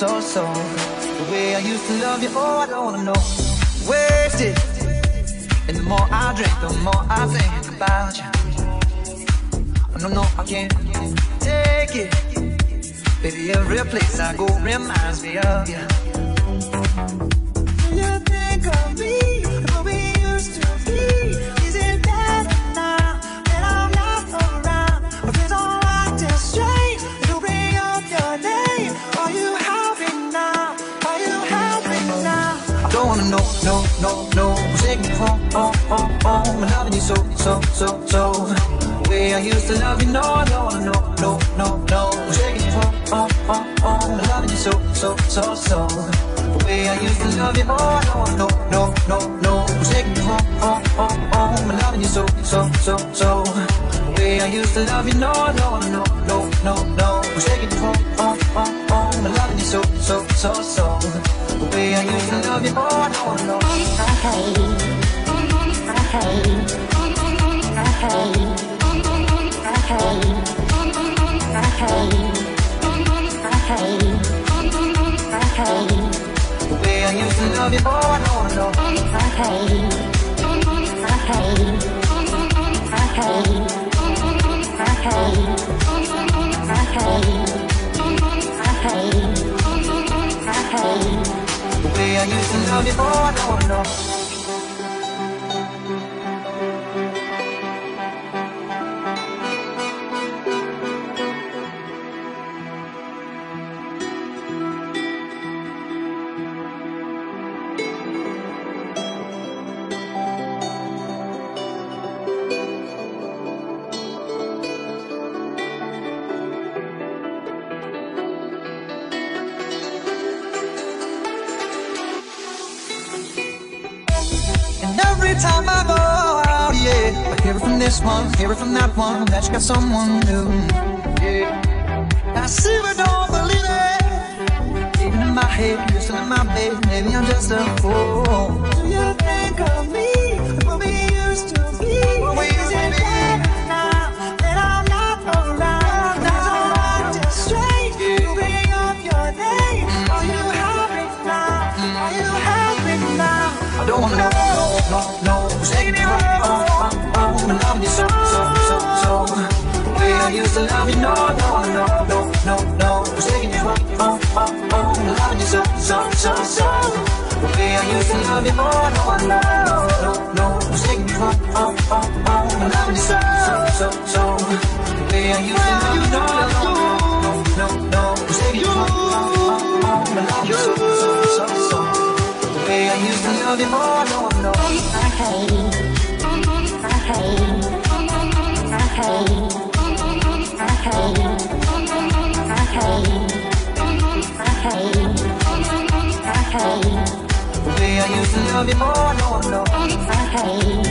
so, so. The way I used to love you, oh, I don't wanna know. Wasted. And the more I drink, the more I think about you. Oh, no, no, I can't take it. Baby, every place I go reminds me of you. oh, oh, I'm loving you so, so, so, so. The way I used to love you, no, no, no, no, no, no. I'm shaking you, oh, oh, oh, oh, I'm loving you so, so, so, so. The way I used to love you, oh, no, no, no, no, no. I'm shaking you, oh, oh, oh, oh, I'm loving you so, so, so, so. The way I used to love you, no, no, no, no, no, no. I'm shaking you, oh, oh, oh, oh, I'm loving you so, so, so, so. I know I know. The way I used to love you, oh, I know, I know. time I go out, yeah. I hear it from this one, hear it from that one, that you got someone new. Yeah. I see but don't believe it. In my head, just in my bed, maybe I'm just a fool. Do you think of me? I used to love you, no, no, no, no, no, no. I'm taking you home, home, home, loving you so, so, so, so. The way I used to love you, more, no, no, no, no, no. I'm taking you home, home, home, home. Loving you so, so, so, so. The way I used to love you, no, no, no, no, no. I'm taking you home, home, home, home. Loving you so, so, so, so. The way I used to love you, no, no, no. I hate, I hate, I hate. hate. The way I used to love you more, no, no. It's okay.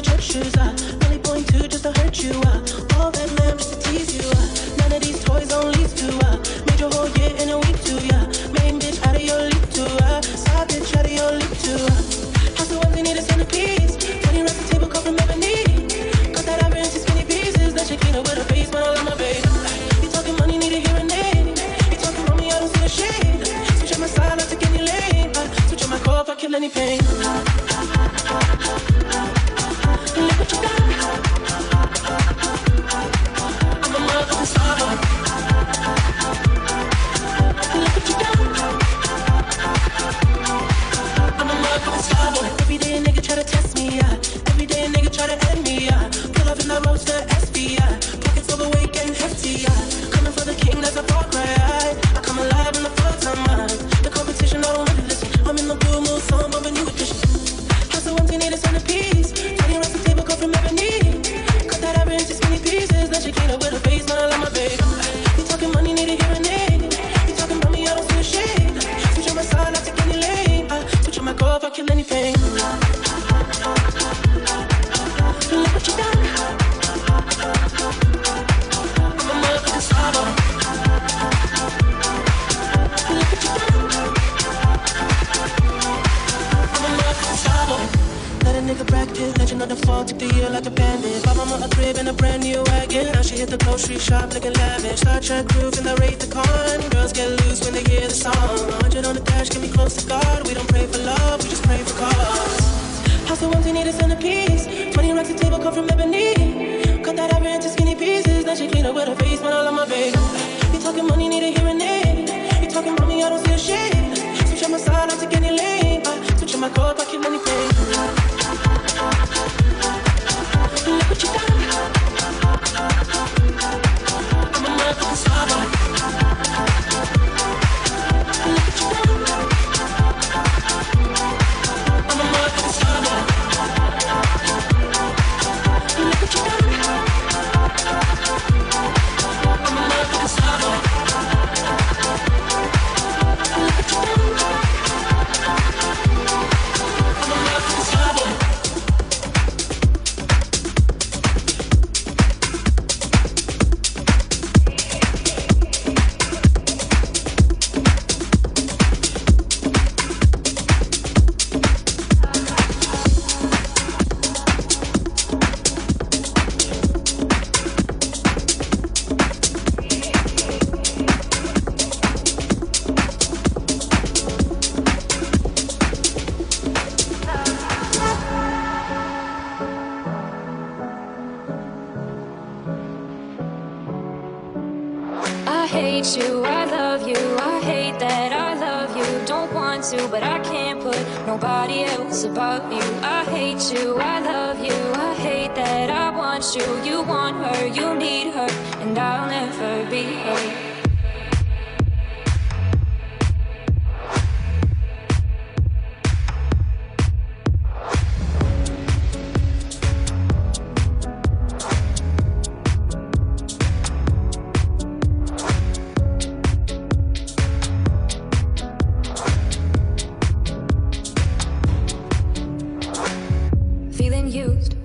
your church shoes uh, are. Really point to just to hurt you are. All that lamb just to tease you are. None of these toys only leads to are. Made your whole year in a week to ya. Main bitch out of your league to her. Side bitch out of your league to her. House the ones you need a centerpiece. Twenty rocks a table cup from ebony. Cut that iron to skinny pieces. That Shakina with a face, but I love my baby. You talking money, need a hearing aid. You talking mommy, I don't see the shade. Switch on my side, I take any lane. Switch on my core if I kill any pain you got me hooked.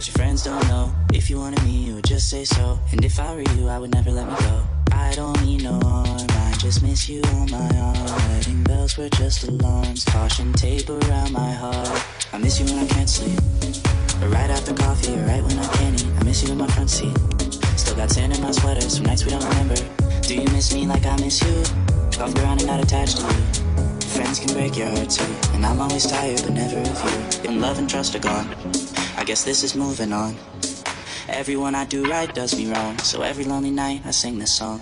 but your friends don't know. If you wanted me, you would just say so. And if I were you, I would never let me go. I don't mean no harm, I just miss you on my arm. Wedding bells were just alarms, caution tape around my heart. I miss you when I can't sleep, right after coffee, right when I can't eat. I miss you in my front seat. Still got sand in my sweater, some nights we don't remember. Do you miss me like I miss you? Off ground and not attached to you. Friends can break your heart too, and I'm always tired, but never of you. And love and trust are gone. I guess this is moving on. Everyone I do right does me wrong, so every lonely night I sing this song.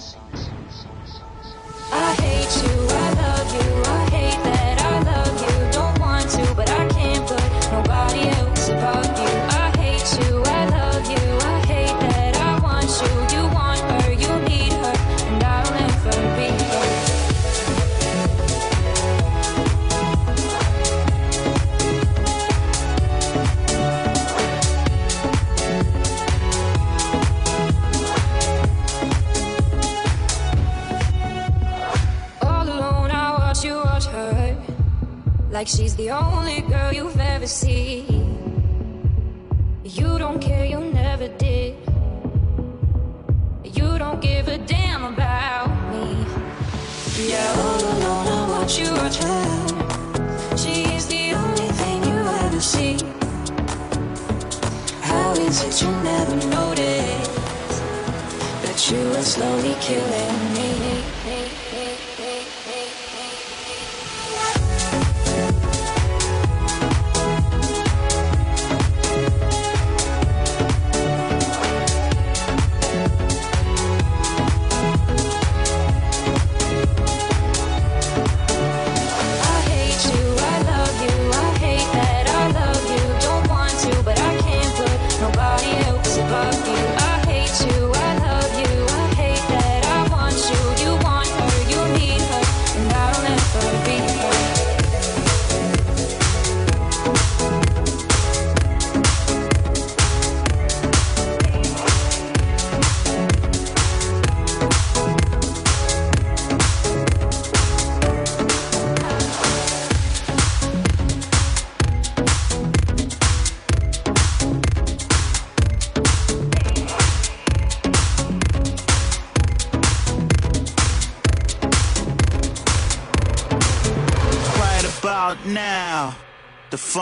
I hate you, I love you. like she's the only girl you've ever seen. You don't care, you never did. You don't give a damn about me. Yeah, all alone, I watch you return. She's the only thing you ever see. How is it you never noticed that you were slowly killing me?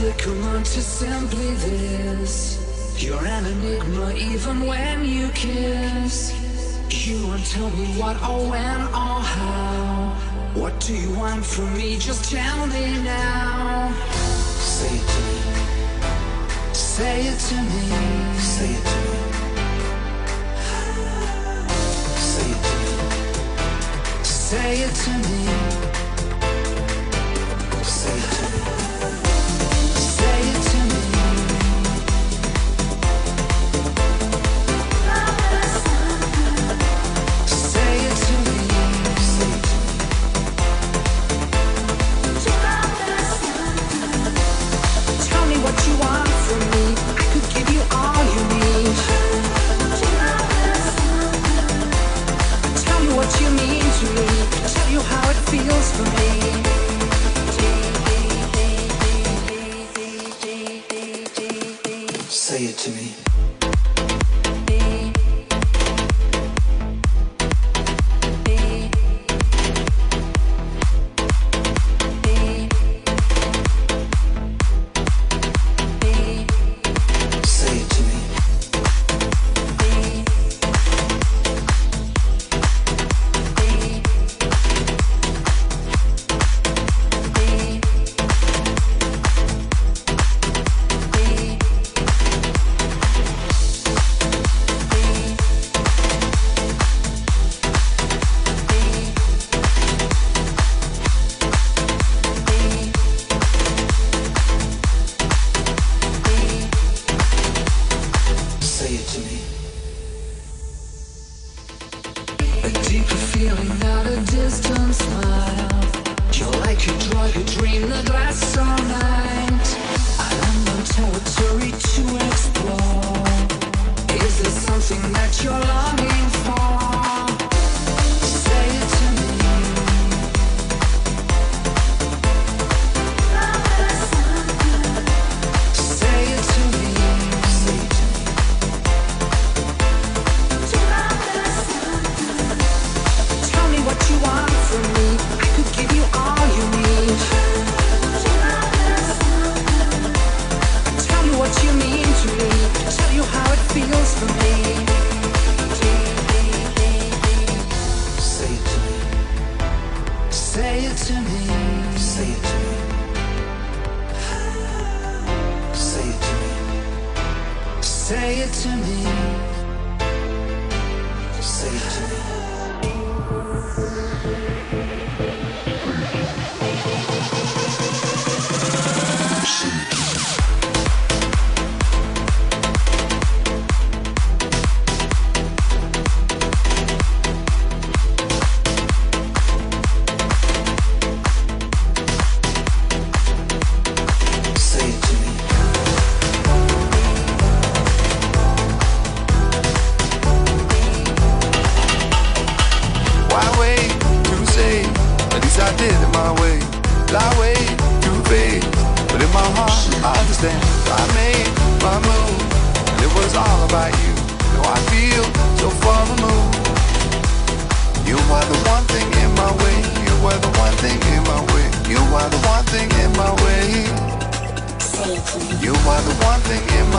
predicament is simply this. You're an enigma even when you kiss. You won't tell me what or when or how. What do you want from me? Just tell me now. Say it to me. Say it to me. Say it to me. Say it to me. Say it to me. Feels for me. Say it to me. Something that you're longing for? Say it to me.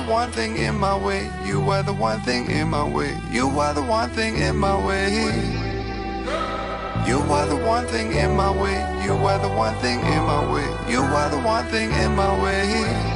You were the one thing in my way. You were the one thing in my way. You were the one thing in my way. You were the one thing in my way. You were the one thing in my way.